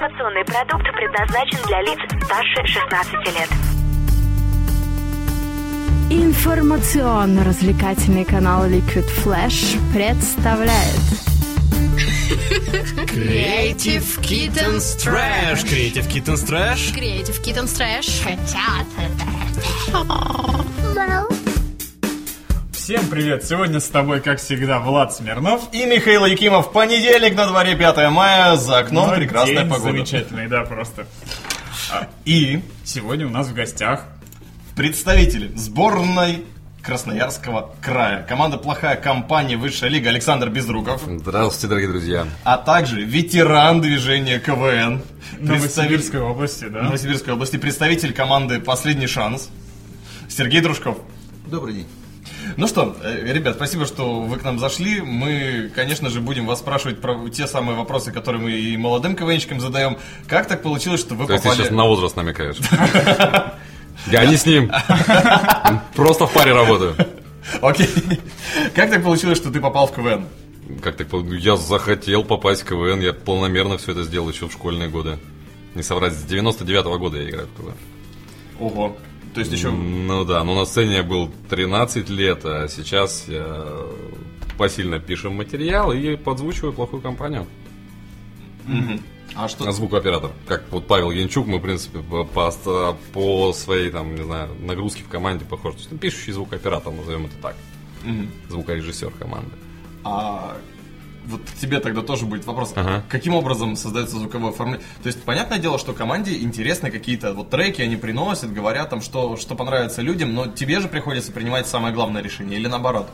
Информационный продукт предназначен для лиц старше 16 лет. Информационно-развлекательный канал Liquid Flash представляет Creative Kittens Trash. Creative Kittens Trash. Creative Kittens Trash. Всем привет! Сегодня с тобой, как всегда, Влад Смирнов и Михаил Якимов. Понедельник на дворе 5 мая, за окном Ну, прекрасная день погода. Замечательный, да, просто. А, И Сегодня у нас в гостях представители сборной Красноярского края. Команда «Плохая компания. Высшая лига» Александр Безруков. Здравствуйте, дорогие друзья. А также ветеран движения КВН. Новосибирской области, да? Новосибирской области. Представитель команды «Последний шанс». Сергей Дружков. Добрый день. Ну что, э, ребят, спасибо, что вы к нам зашли. Мы, конечно же, будем вас спрашивать про те самые вопросы, которые мы и молодым КВНщикам задаем. Как так получилось, что вы То есть ты попали... сейчас на возраст намекаешь? Я не с ним. Просто в паре работаю. Окей. Как так получилось, что ты попал в КВН? Как так? Я захотел попасть в КВН, я полномерно все это сделал еще в школьные годы. Не соврать, с 99 года я играю в КВН. Ого. То есть еще... Ну да, но на сцене я был 13 лет, а сейчас я посильно пишем материал и подзвучиваю плохую компанию. А что... Звукооператор. Как вот Павел Янчук, мы, в принципе, по, по- своей, там, не знаю, нагрузке в команде. То есть, ну, пишущий звукооператор, назовем это так. Звукорежиссер команды. А вот к тебе тогда тоже будет вопрос. Ага. Каким образом создается звуковое оформление? То есть, понятное дело, что команде интересны какие-то вот треки, они приносят, говорят там, что, что понравится людям, но тебе же приходится принимать самое главное решение, или наоборот?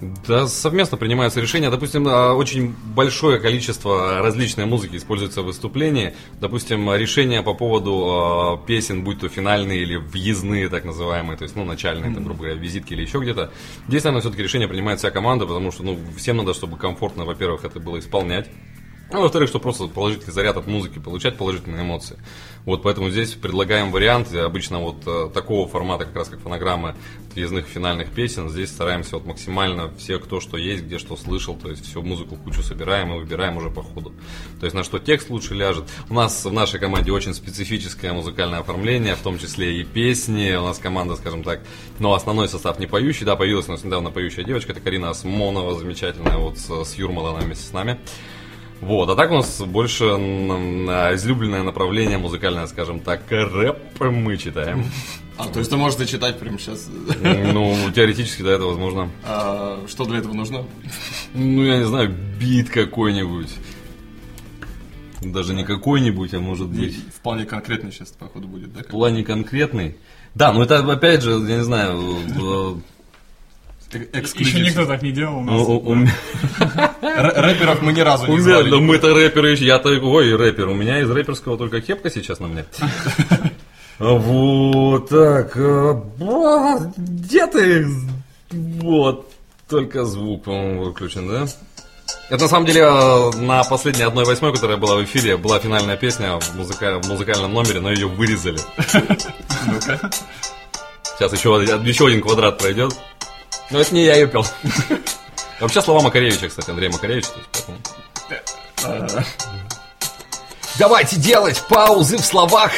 Да, совместно принимаются решения. Допустим, а, очень большое количество различной музыки используется в выступлении. Допустим, решения по поводу а, песен, будь то финальные или въездные, так называемые, то есть, ну, начальные, там, грубо говоря, визитки или еще где-то. Здесь, наверное, все-таки решение принимает вся команда, потому что, ну, всем надо, чтобы комфортно, во-первых, это было исполнять. А во-вторых, что просто положительный заряд от музыки, получать положительные эмоции. Вот поэтому здесь предлагаем вариант. Обычно вот э, такого формата, как раз как фонограммы въездных финальных песен. Здесь стараемся вот максимально все, кто что есть, где что слышал, то есть всю музыку кучу собираем и выбираем уже по ходу. То есть на что текст лучше ляжет. У нас в нашей команде очень специфическое музыкальное оформление, в том числе и песни. У нас команда, скажем так, но основной состав не поющий. Да, появилась у нас недавно поющая девочка, это Карина Осмонова, замечательная, вот с, с Юрмала она вместе с нами. Вот, а так у нас больше излюбленное направление музыкальное, скажем так, рэп мы читаем. А, то есть ты можешь зачитать прямо сейчас. Ну, теоретически, да, это возможно. А, что для этого нужно? Ну, я не знаю, бит какой-нибудь. Даже не какой-нибудь, а может быть Вполне конкретно сейчас, походу, будет, да? в плане конкретный. Да, ну это опять же, я не знаю, э, Э- Еще эксклюзив. никто так не делал у у- нас. у- у меня- Р- Рэперов мы ни разу не звали. да мы-то рэперы, я-то, ой, рэпер, у меня из рэперского только кепка сейчас на мне. Вот так, а, где ты? Вот, только звук, по-моему, выключен, да? Это на самом деле э, на последней одной восьмой, которая была в эфире, была финальная песня в, музыка- в музыкальном номере, но ее вырезали. Сейчас еще один квадрат пройдет. Но это не я ее пел. Вообще слова Макаревича, кстати, Андрей Макаревич. Давайте делать паузы в словах,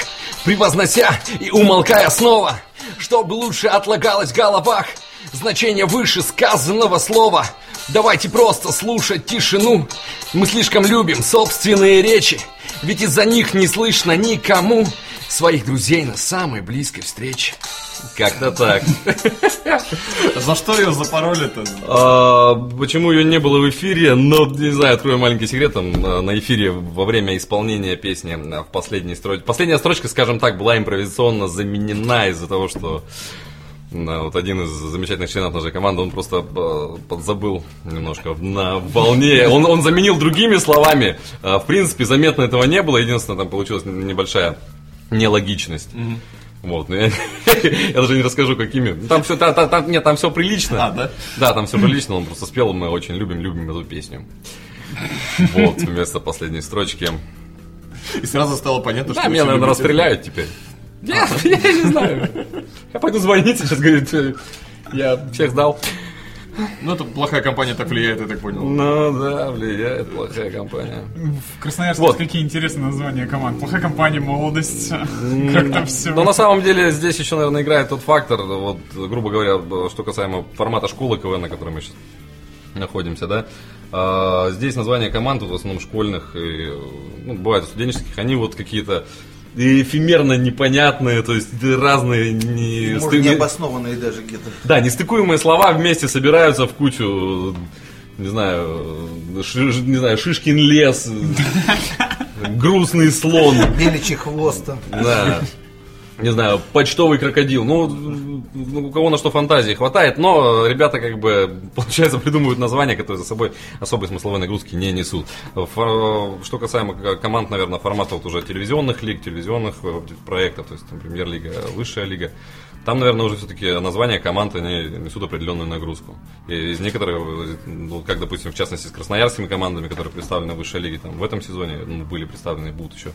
превознося и умолкая снова, чтобы лучше отлагалось в головах значение выше сказанного слова. Давайте просто слушать тишину. Мы слишком любим собственные речи, ведь из-за них не слышно никому своих друзей на самой близкой встрече. Как-то так. За что ее запороли-то? А, Почему ее не было в эфире? Но, не знаю, открою маленький секрет. там, а, На эфире во время исполнения песни а, в последней строчке. Последняя строчка, скажем так, была импровизационно заменена из-за того, что а, вот один из замечательных членов нашей команды, он просто подзабыл немножко на волне. Он, он заменил другими словами. В принципе, заметно этого не было. Единственное, там получилась небольшая нелогичность. Вот, но я, я даже не расскажу, какими. Ну, Там все, там, там- нет, там все прилично. А, да? Да, там все прилично, он просто спел, мы очень любим, любим эту песню. Вот, вместо последней строчки. И сразу стало понятно, что Да, меня, наверное, расстреляют теперь. Я, я не знаю. Я пойду звонить, сейчас говорит, я всех сдал. Ну, это плохая компания так влияет, я так понял. Ну да, влияет плохая компания. В Красноярске Вот. какие интересные названия команд. Плохая компания, молодость. Как там все. Но на самом деле здесь еще, наверное, играет тот фактор, вот, грубо говоря, что касаемо формата школы КВН, на которой мы сейчас находимся, да. А, здесь названия команд, вот, в основном школьных, и, ну, бывает и студенческих, они вот какие-то эфемерно непонятные, то есть разные не, Может, сты- необоснованные даже где-то. да, нестыкуемые слова вместе собираются в кучу, не знаю, ши- не знаю, Шишкин лес, грустный слон, Беличий хвост да. Не знаю, почтовый крокодил. Ну, ну, у кого на что фантазии хватает, но ребята, как бы, получается, придумывают названия, которые за собой особой смысловой нагрузки не несут. Фор- Что касаемо команд, наверное, формата вот уже телевизионных лиг, телевизионных э, проектов, то есть там, премьер-лига, высшая лига, там, наверное, уже все-таки названия команд, они несут определенную нагрузку. И из некоторых, ну, как, допустим, в частности, с красноярскими командами, которые представлены в высшей лиге, там, в этом сезоне ну, были представлены будут еще.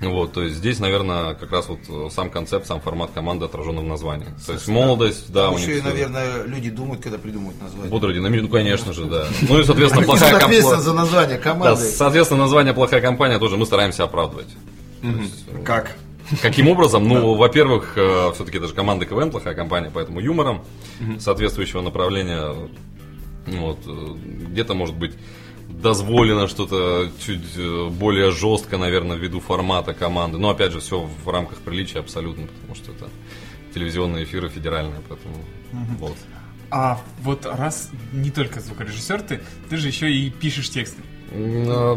Вот, то есть здесь, наверное, как раз вот э, сам концепт, сам формат команды отражен в названии. То есть молодость, да, Там у них еще и, наверное, люди думают, когда придумывают название. бодро динамично, ну, конечно же, да. Ну и, соответственно, плохая компания. за название Да, команды. соответственно, название плохая компания тоже мы стараемся оправдывать. Как? Каким образом? Ну, во-первых, все-таки даже команда КВН плохая компания, поэтому юмором соответствующего направления, вот, э, где-то, может быть, дозволено что-то чуть э, более жестко, наверное, ввиду формата команды. Но, опять же, все в рамках приличия абсолютно, потому что это телевизионные эфиры федеральные, поэтому вот. А вот раз не только звукорежиссер ты, ты же еще и пишешь тексты. Ну,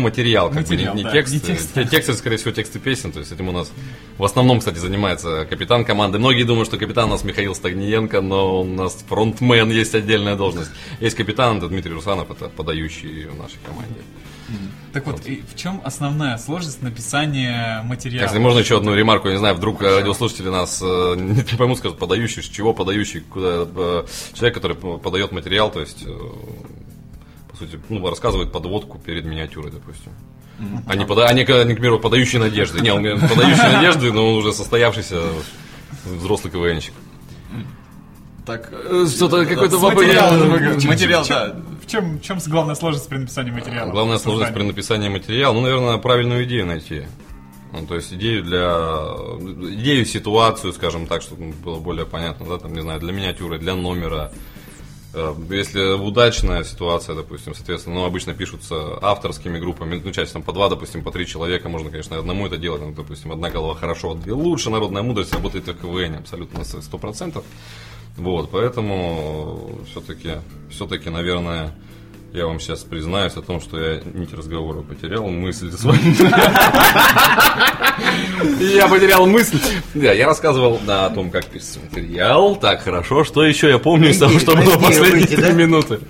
материал, как Материал, бы, не, не да, текст. не текст. Те- Тексты, скорее всего, тексты песен. То есть этим у нас в основном, кстати, занимается капитан команды. Многие думают, что капитан у нас Михаил Стагниенко, но у нас фронтмен есть отдельная должность. Есть капитан, это Дмитрий Русанов, это подающий в нашей команде. Так вот, и в чем основная сложность написания материала? Если можно еще одну ремарку, я не знаю, вдруг э, радиослушатели нас э, не поймут, скажут, подающий, с чего подающий, куда э, человек, который подает материал, то есть, э, сути, ну, рассказывает подводку перед миниатюрой, допустим. А не, пода- а не, к- не, к примеру, подающий надежды. Не, он подающий надежды, но он уже состоявшийся взрослый КВНщик. Так, Э, Что-то какой-то в чем- материал, чем- да. В чем, в чем главная сложность при написании материала? Главная сложность при написании материала, ну, наверное, правильную идею найти. Ну, то есть идею для... Идею, ситуацию, скажем так, чтобы было более понятно, да, там, не знаю, для миниатюры, для номера. Э, Если удачная ситуация, допустим, соответственно, ну, обычно пишутся авторскими группами, ну, чаще там по два, допустим, по три человека, можно, конечно, одному это делать, ну, допустим, одна голова хорошо, две лучше, народная мудрость работает в КВН, абсолютно на сто процентов. Вот, поэтому все-таки, все-таки, наверное, я вам сейчас признаюсь о том, что я нить разговора потерял, мысль свою. Я потерял мысль. Да, я рассказывал да, о том, как пишется материал. Так, хорошо. Что еще я помню из того, что было последние три минуты?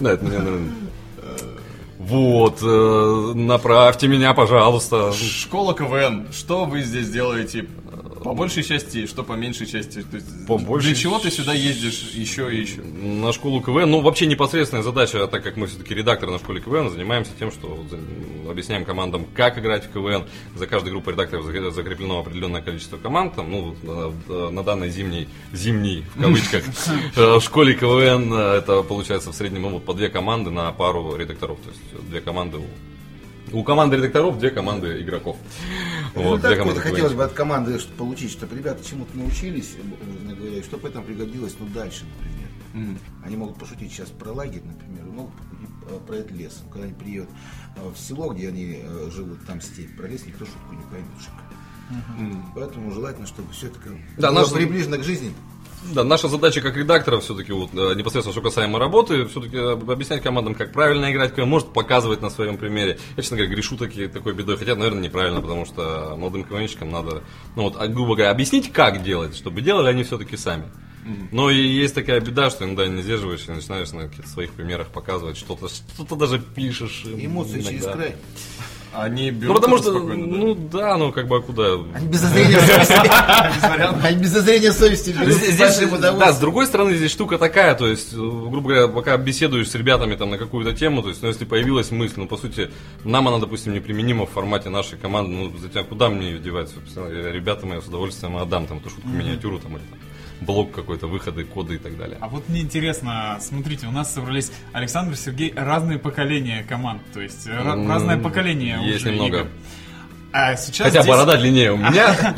Да, это мне, наверное, Вот, э, направьте меня, пожалуйста. Школа КВН. Что вы здесь делаете? По большей части, что по меньшей части? То есть, По большей для чего ты сюда ездишь еще и еще? На школу КВН, ну, вообще непосредственная задача, так как мы все-таки редакторы на школе КВН, занимаемся тем, что объясняем командам, как играть в КВН. За каждой группой редакторов за- закреплено определенное количество команд. Там, ну, вот, на, данной зимней, зимней, в кавычках, э, в школе КВН э, это получается в среднем ну, вот по две команды на пару редакторов. То есть две команды у у команды редакторов две команды игроков. Вот, две команды хотелось бы от команды что- получить, чтобы ребята чему-то научились, говоря, и чтобы это пригодилось ну, дальше, например. Они могут пошутить сейчас про лагерь, например, и могут про этот лес. Когда они приедут э, в село, где они э, живут, там степь, про лес никто шутку не поймет. Шибко. Поэтому желательно, чтобы все это Да, было наш- приближено к жизни. Да, наша задача как редактора все-таки вот, э, непосредственно, что касаемо работы, все-таки объяснять командам, как правильно играть, КВН, может показывать на своем примере. Я, честно говоря, грешу таки, такой бедой, хотя, наверное, неправильно, потому что молодым КВНщикам надо, ну вот, а, грубо говоря, объяснить, как делать, чтобы делали они все-таки сами. Но и есть такая беда, что иногда не сдерживаешь и начинаешь на каких-то своих примерах показывать что-то, что-то даже пишешь. Эмоции через иногда. край. Они берут Ну, потому что, ну да, ну как бы а куда? Они без зазрения совести. Они без зазрения совести берут. Да, с другой стороны, здесь штука такая, то есть, грубо говоря, пока беседуешь с ребятами там на какую-то тему, то есть, ну, если появилась мысль, ну, по сути, нам она, допустим, неприменима в формате нашей команды, ну, затем куда мне ее девать, собственно, Я ребята мои с удовольствием отдам там эту шутку, миниатюру там или там, блок какой-то, выходы, коды и так далее. А вот мне интересно, смотрите, у нас собрались Александр, Сергей, разные поколения команд, то есть М, разное поколение есть уже немного. игр. А сейчас Хотя здесь борода длиннее у меня.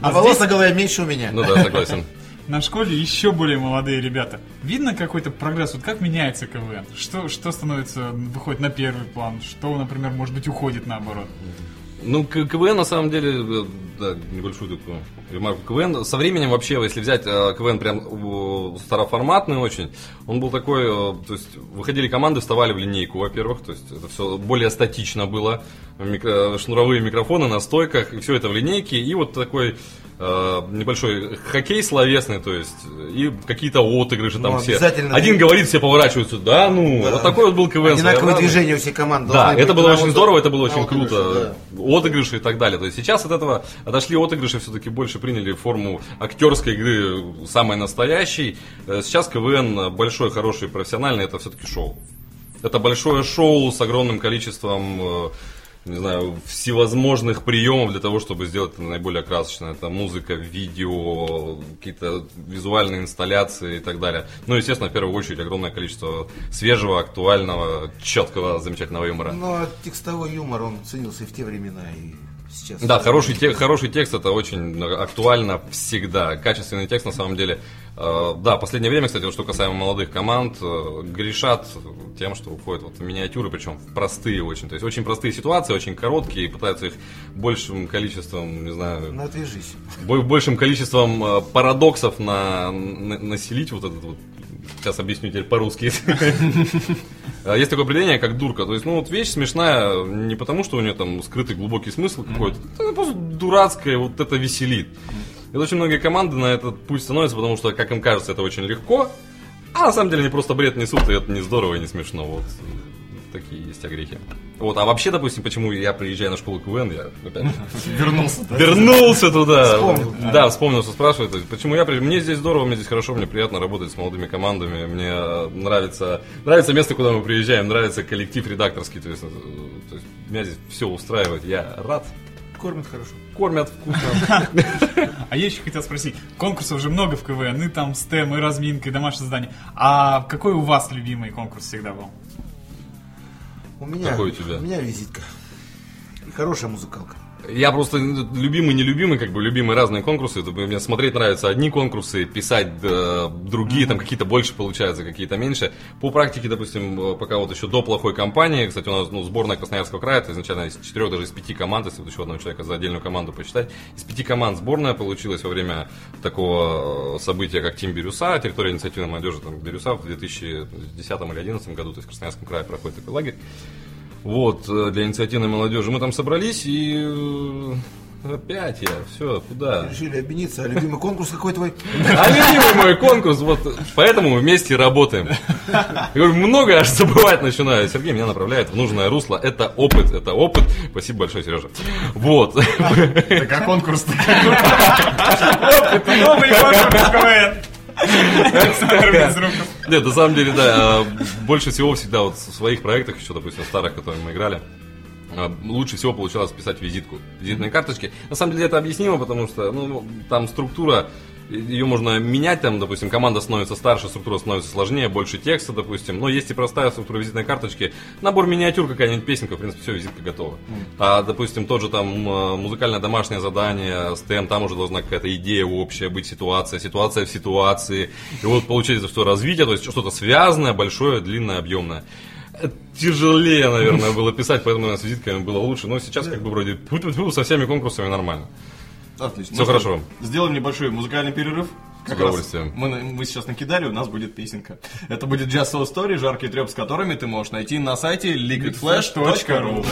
А, А волос на голове меньше у меня. Ну да, согласен. на школе еще более молодые ребята. Видно какой-то прогресс? Вот как меняется КВН? Что, что становится, выходит на первый план? Что, например, может быть, уходит наоборот? Ну, КВН на самом деле, э, да, небольшую такую ремарку. КВН со временем вообще, если взять э, КВН прям староформатный очень, он был такой, э, то есть выходили команды, вставали в линейку, во-первых, то есть это все более статично было, Микро- шнуровые микрофоны на стойках, и все это в линейке, и вот такой небольшой хоккей словесный, то есть, и какие-то отыгрыши там Ну, все. Один говорит, все поворачиваются, да, ну, вот такой вот был КВН. Одинаковые своеобразный. движения у всех команд. Да, это было очень здорово, это было очень отыгрыше, круто. Отыгрыши и так далее. То есть сейчас от этого отошли отыгрыши, все-таки больше приняли форму актерской игры, самой настоящей. Э, Сейчас КВН большой, хороший, профессиональный, это все-таки шоу. Это большое шоу с огромным количеством э, не знаю, всевозможных приемов для того, чтобы сделать это наиболее красочно. Это музыка, видео, какие-то визуальные инсталляции и так далее. Ну, естественно, в первую очередь, огромное количество свежего, актуального, четкого, замечательного юмора. Но текстовой юмор, он ценился и в те времена, и сейчас. Да, хороший, те- хороший текст это очень актуально всегда. Качественный текст на самом деле. э, да, последнее время, кстати, вот что касаемо молодых команд, э, грешат тем, что уходят вот в миниатюры, причем в простые очень. То есть очень простые ситуации, очень короткие, и пытаются их большим количеством, не знаю, Ну, отвяжись. бо- большим количеством э, парадоксов на, на- населить вот этот вот. Сейчас объясню теперь по-русски. А, Есть такое определение, как дурка. То есть, ну вот вещь смешная не потому, что у нее там скрытый глубокий смысл какой-то, это просто дурацкая, вот это веселит. И очень многие команды на этот путь становятся, потому что, как им кажется, это очень легко, а на самом деле они просто бред несут, и это не здорово и не смешно. Вот такие есть огрехи. Вот, а вообще, допустим, почему я приезжаю на школу КВН, я опять Вернулся. да? Вернулся туда. Вспомнил. Да, вспомнил, что спрашивает. То есть, Почему я приезжаю? Мне здесь здорово, мне здесь хорошо, мне приятно работать с молодыми командами. Мне нравится, нравится место, куда мы приезжаем, нравится коллектив редакторский. То есть, э, то есть меня здесь все устраивает. Я рад. Кормят хорошо. Кормят вкусно. А я еще хотел спросить, конкурсов уже много в КВН, и там стем, и разминка, и домашнее задание. А какой у вас любимый конкурс всегда был? У меня, Какой у тебя? У меня визитка. И хорошая музыкалка. Я просто любимый, нелюбимый, как бы любимые разные конкурсы. Это Мне смотреть нравятся одни конкурсы, писать э, другие, там какие-то больше получаются, какие-то меньше. По практике, допустим, э, пока вот еще до плохой кампании, кстати, у нас ну, сборная Красноярского края, это изначально из четырех, даже из пяти команд, если вот еще одного человека за отдельную команду посчитать, из пяти команд сборная получилась во время такого э, события, как Тим Бирюса, территория инициативной молодежи там, Бирюса в 2010 или 2011 году, то есть в Красноярском крае проходит такой лагерь. Вот, э, для инициативной молодежи. Мы там собрались и э, опять я, все, куда? Решили объединиться. А любимый конкурс какой твой? А любимый мой конкурс, вот поэтому мы вместе работаем. Я говорю, много аж забывать начинаю. Сергей меня направляет в нужное русло. Это опыт, это опыт. Спасибо большое, Сережа. Вот. Так а конкурс-то Это новый конкурс КВН! Нет, на самом деле, да, э, больше всего всегда вот в своих проектах, еще, допустим, старых, которые мы играли, э, лучше всего получалось писать визитку, визитные карточки. На самом деле это объяснимо, потому что ну, там структура, ее можно менять, там, допустим, команда становится старше, структура становится сложнее, больше текста, допустим, но есть и простая структура визитной карточки, набор миниатюр, какая-нибудь песенка, в принципе, все, визитка готова. А, допустим, тот же там э, музыкальное домашнее задание, стем, там уже должна какая-то идея общая быть, ситуация, ситуация в ситуации, и вот получается, что развитие, то есть что-то связанное, большое, длинное, объемное. Это Тяжелее, наверное, было писать, поэтому у нас с визитками было лучше. Но сейчас как бы вроде со всеми конкурсами нормально. Отлично. Всё Ну хорошо. Сделаем небольшой музыкальный перерыв. Как раз удовольствием. мы, мы сейчас накидали, у нас будет песенка. Это будет Just So Story, жаркий треп, с которыми ты можешь найти на сайте liquidflash.ru.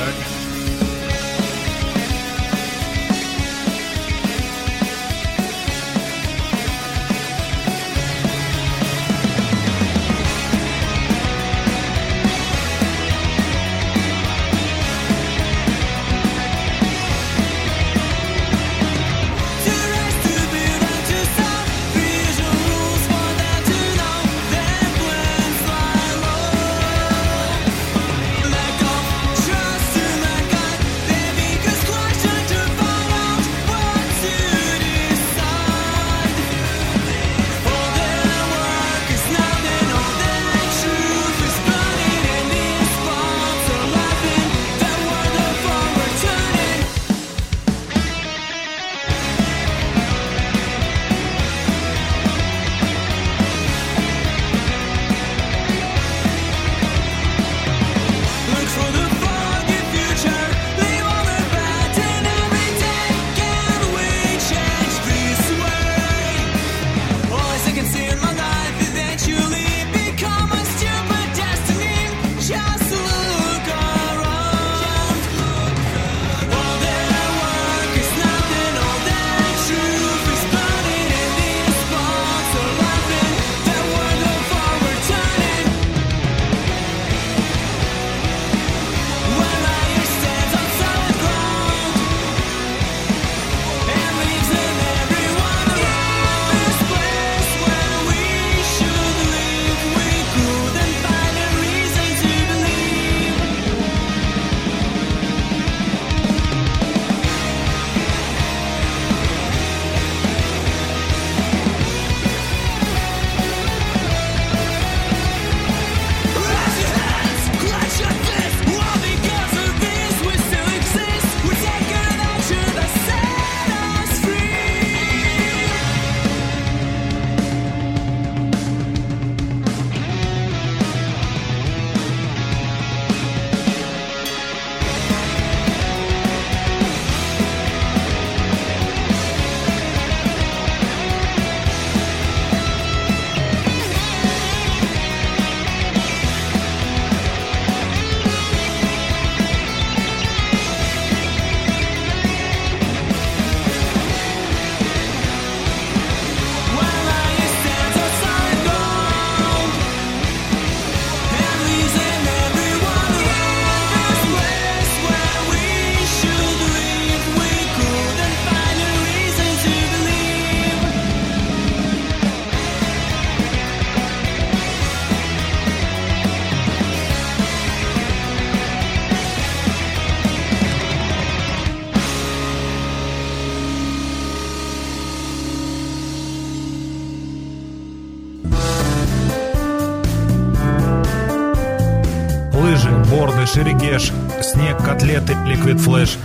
Флэш, Шерегеш, снег, котлеты, Liquid Flash.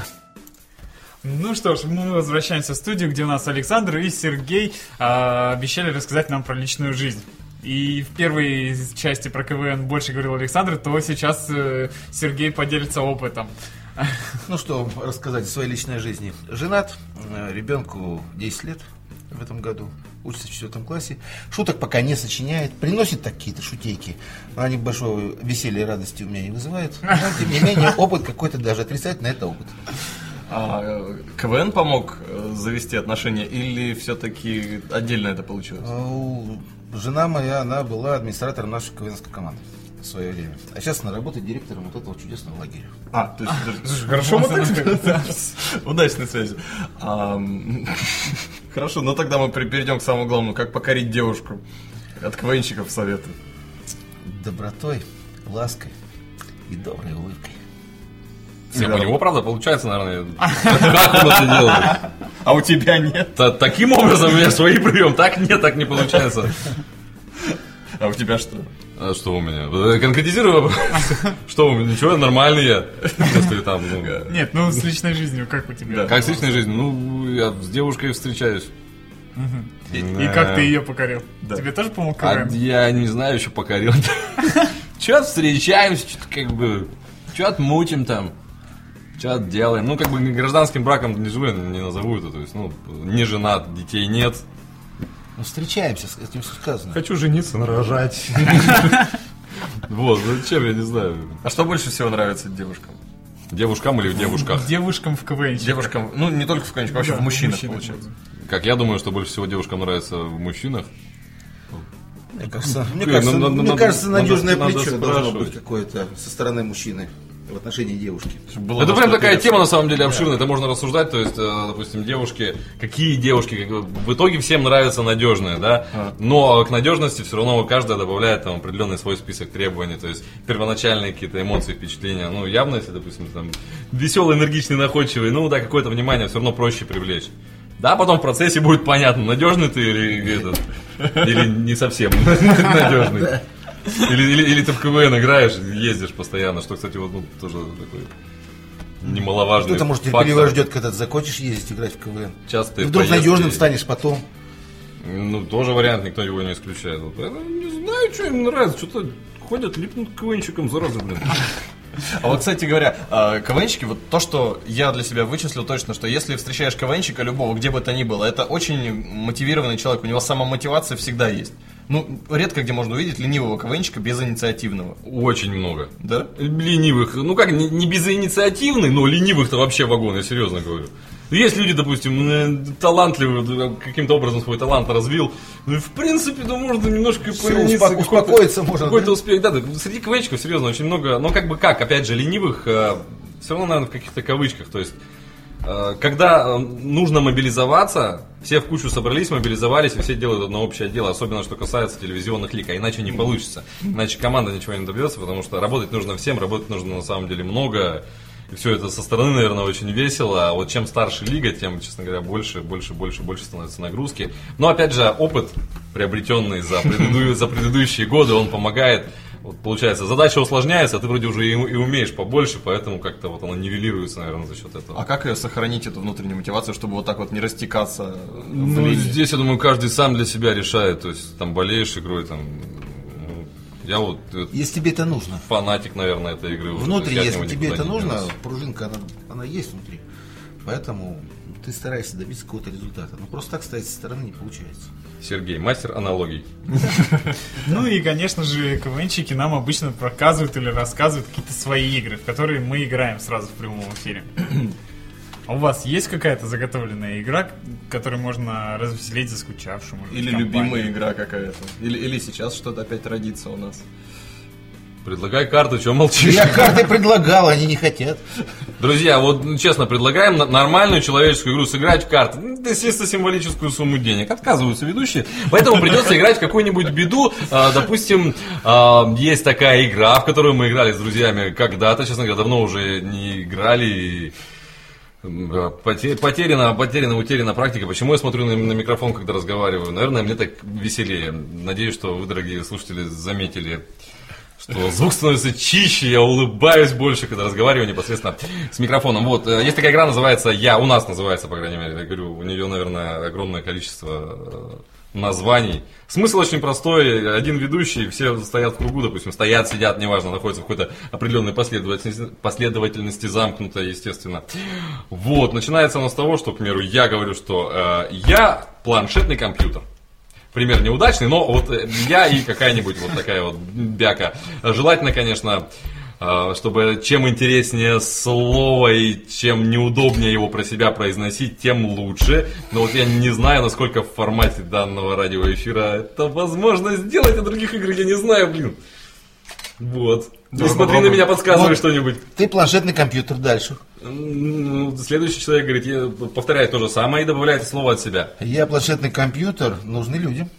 Ну что ж, мы возвращаемся в студию, где у нас Александр и Сергей а, обещали рассказать нам про личную жизнь. И в первой части про КВН больше говорил Александр, то сейчас э, Сергей поделится опытом. Ну что рассказать о своей личной жизни. Женат, э, ребенку 10 лет в этом году, учится в четвертом классе. Шуток пока не сочиняет, приносит какие-то шутейки, но они большого веселья и радости у меня не вызывают. Но, тем не менее, опыт какой-то даже отрицательный, это опыт. А э, КВН помог э, завести отношения или все-таки отдельно это получилось? А, Жена моя, она была администратором нашей КВНской команды в свое время. А сейчас она работает директором вот этого чудесного лагеря. А, то есть, хорошо, мы так Удачной связи. Хорошо, ну тогда мы перейдем к самому главному. Как покорить девушку? От КВНщиков советы. Добротой, лаской и доброй улыбкой. Не, у него, правда, получается, наверное. Как он это делает? А у тебя нет? Та- Таким образом у меня свои прием. Так нет, так не получается. А у тебя что? А что у меня? Конкретизирую вопрос. Что у меня? Ничего, нормальный я. Если там, ну, Нет, ну с личной жизнью, как у тебя? Как с личной жизнью? Ну, я с девушкой встречаюсь. И, и как ты ее покорил? Да. Тебе тоже помог А КВН? я не знаю, еще покорил. Че встречаемся, что-то как бы, что-то мутим там, что-то делаем. Ну, как бы гражданским браком не живу, не назову это. То есть, ну, не женат, детей нет. Ну, встречаемся, с этим сказано. Хочу жениться, нарожать. Вот, зачем, я не знаю. А что больше всего нравится девушкам? Девушкам или в девушках? Девушкам в КВН. Девушкам, ну не только в КВНчиках, вообще в мужчинах получается. Как я думаю, что больше всего девушкам нравится в мужчинах. Мне кажется, мне надежное плечо должно быть какое-то со стороны мужчины в отношении девушки. Было Это прям такая тема на самом деле обширная. Это можно рассуждать. То есть, э, допустим, девушки, какие девушки, как бы, в итоге всем нравятся надежные, да. Но к надежности все равно каждая добавляет там определенный свой список требований. То есть первоначальные какие-то эмоции, впечатления. Ну, явно, если, допустим, там веселый, энергичный, находчивый, ну да, какое-то внимание все равно проще привлечь. Да, потом в процессе будет понятно, надежный ты или этот, или не совсем надежный. Или, или, или ты в КВН играешь, ездишь постоянно, что, кстати, вот ну, тоже такой немаловажный Кто-то, может, терпеливо ждет, когда ты закончишь ездить играть в КВН. Часто И вдруг надежным станешь потом. Ну, тоже вариант, никто его не исключает. Вот, я не знаю, что им нравится, что-то ходят, липнут к КВНчикам, зараза, блин. А вот, кстати говоря, а, КВНчики, вот то, что я для себя вычислил точно, что если встречаешь КВНчика любого, где бы то ни было, это очень мотивированный человек, у него самомотивация всегда есть. Ну, редко где можно увидеть ленивого КВНчика без инициативного. Очень много. Да? Ленивых, ну как, не, не безинициативный, но ленивых-то вообще вагон, я серьезно говорю. Есть люди, допустим, э, талантливые, да, каким-то образом свой талант развил. Ну, в принципе, да можно немножко Всё, полениться, успо- какой-то- успокоиться можно, Какой-то да? успех, да, да. Среди КВНчиков, серьезно, очень много. Но как бы как, опять же, ленивых, все равно, наверное, в каких-то кавычках. То есть, э, когда э, нужно мобилизоваться, все в кучу собрались, мобилизовались, и все делают одно общее дело, особенно что касается телевизионных лик, а иначе не получится. Иначе команда ничего не добьется, потому что работать нужно всем, работать нужно на самом деле много. И все это со стороны, наверное, очень весело. А вот чем старше лига, тем, честно говоря, больше, больше, больше, больше становится нагрузки. Но опять же, опыт, приобретенный за, предыду- за предыдущие годы, он помогает. Вот, получается, задача усложняется, а ты вроде уже и, и умеешь побольше, поэтому как-то вот она нивелируется, наверное, за счет этого. А как ее сохранить, эту внутреннюю мотивацию, чтобы вот так вот не растекаться Ну, лени? здесь, я думаю, каждый сам для себя решает. То есть, там, болеешь игрой, там... ну, Я вот э, Если тебе это нужно. фанатик, наверное, этой игры. уже, Внутри, от если тебе это нужно, пружинка, она, она есть внутри. Поэтому ты стараешься добиться какого-то результата. Но просто так стоять со стороны не получается. Сергей, мастер аналогий. Ну и, конечно же, КВНчики нам обычно проказывают или рассказывают какие-то свои игры, в которые мы играем сразу в прямом эфире. А у вас есть какая-то заготовленная игра, которой можно развеселить быть, Или компанию? любимая игра какая-то. Или, или сейчас что-то опять родится у нас. Предлагай карту, что молчишь? Я карты предлагал, они не хотят. Друзья, вот ну, честно, предлагаем нормальную человеческую игру сыграть в карты. Ну, Да, естественно, символическую сумму денег. Отказываются ведущие. Поэтому придется играть в какую-нибудь беду. А, допустим, а, есть такая игра, в которую мы играли с друзьями когда-то, честно говоря, давно уже не играли. а, поте- Потеряна, потеряна, утеряна практика. Почему я смотрю на, на микрофон, когда разговариваю? Наверное, мне так веселее. Надеюсь, что вы, дорогие слушатели, заметили что звук становится чище, я улыбаюсь больше, когда разговариваю непосредственно с микрофоном. Вот, э, есть такая игра, называется «Я», у нас называется, по крайней мере, я говорю, у нее, наверное, огромное количество э, названий. Смысл очень простой. Один ведущий, все стоят в кругу, допустим, стоят, сидят, неважно, находятся в какой-то определенной последовательности, последовательности замкнуто, естественно. Вот, начинается оно с того, что, к примеру, я говорю, что э, я планшетный компьютер. Пример неудачный, но вот э, я и какая-нибудь вот такая вот бяка. Желательно, конечно, э, чтобы чем интереснее слово и чем неудобнее его про себя произносить, тем лучше. Но вот я не знаю, насколько в формате данного радиоэфира это возможно сделать, а других игр я не знаю, блин. Вот. Не смотри на меня, подсказывай Вот. что-нибудь. Ты планшетный компьютер дальше. М, Следующий человек говорит, я- повторяет то же самое и добавляет слово от себя. Я планшетный компьютер, нужны людям.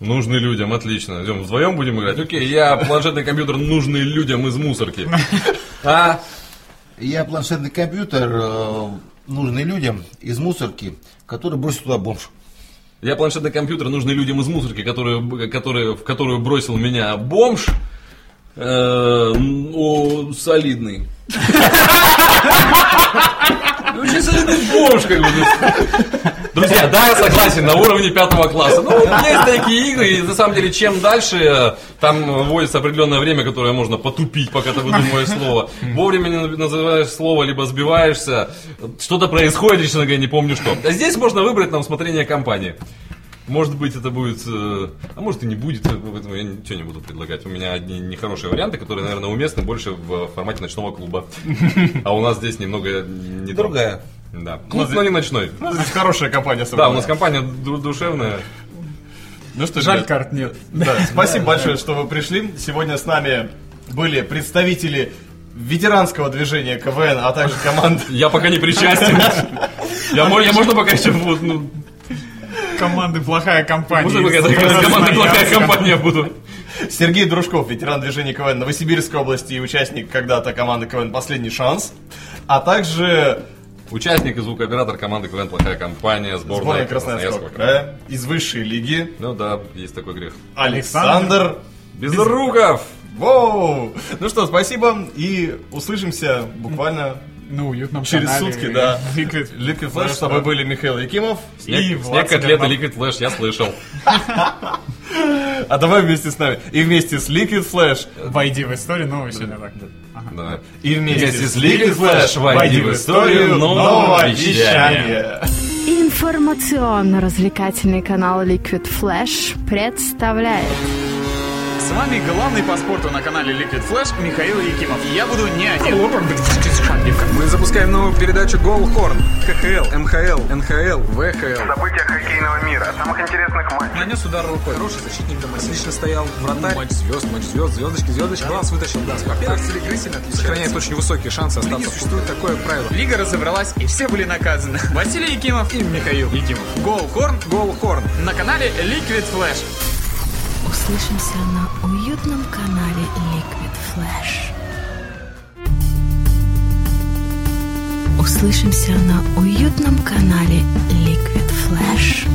Нужны людям, отлично. Идем вдвоем будем играть. Окей, я планшетный компьютер нужный людям из мусорки. А? Я планшетный компьютер, э, нужный людям из мусорки, который бросил туда бомж. Я планшетный компьютер нужный людям из мусорки, которые, которые, в которую бросил меня бомж. Э, ну, солидный. Очень солидный бомж, как бы. Друзья, да, я согласен, на уровне пятого класса. Ну, есть такие игры, и на самом деле, чем дальше, э, там вводится определенное время, которое можно потупить, пока ты выдумываешь слово. Вовремя не называешь слово, либо сбиваешься, что-то происходит, честно говоря, не помню что. А здесь можно выбрать на усмотрение компании. Может быть, это будет, э, а может и не будет, поэтому я ничего не буду предлагать. У меня одни нехорошие варианты, которые, наверное, уместны больше в формате ночного клуба. А у нас здесь немного не. Другая. Да. Клуб, но не ночной. Ну, здесь хорошая компания Да, у нас компания ду- душевная. Ну что, Жаль, ребят, карт нет. Да, спасибо большое, что вы пришли. Сегодня с нами были представители ветеранского движения КВН, а также команд Я пока не причастен. Я, мо- я можно пока еще вот, ну, Команды плохая компания. можно команда плохая компания буду. Сергей Дружков, ветеран движения КВН Новосибирской области и участник когда-то команды КВН «Последний шанс», а также Участник и звукооператор команды КВН «Плохая компания», сборная, сборная Красноярского края из высшей лиги Ну да, есть такой грех. Александр Безруков! Воу! Ну что, спасибо и услышимся буквально На уютном через канале сутки, да. Liquid Liquid Flash, с тобой были Михаил Якимов и Снег, Влад снег котлеты, Смирнов. Liquid Flash, я слышал. А давай вместе с нами. И вместе с Liquid Flash, Войди в историю нового. Да. и вместе, Вместе с Liquid Flash войди в историю нового вещания. Информационно-развлекательный канал Liquid Flash представляет С вами главный по спорту на канале Liquid Flash Михаил Якимов. И я буду не один. Мы запускаем новую передачу Гол Хорн. КХЛ, МХЛ, НХЛ, ВХЛ. События хоккейного мира, самых интересных матчей. Нанес удар рукой. Хороший защитник Домосильно стоял. Вратарь. Матч звезд, матч звезд, звездочки, звездочки. Глаз вытащил. Да, во-первых, сильно отличается. Сохраняет очень высокие шансы остаться. Существует такое правило. Лига разобралась, и все были наказаны. Василий Якимов и Михаил Якимов. Гол Хорн, Гол Хорн. На канале Liquid Flash услышимся на уютном канале Liquid Flash. Услышимся на уютном канале Liquid Flash.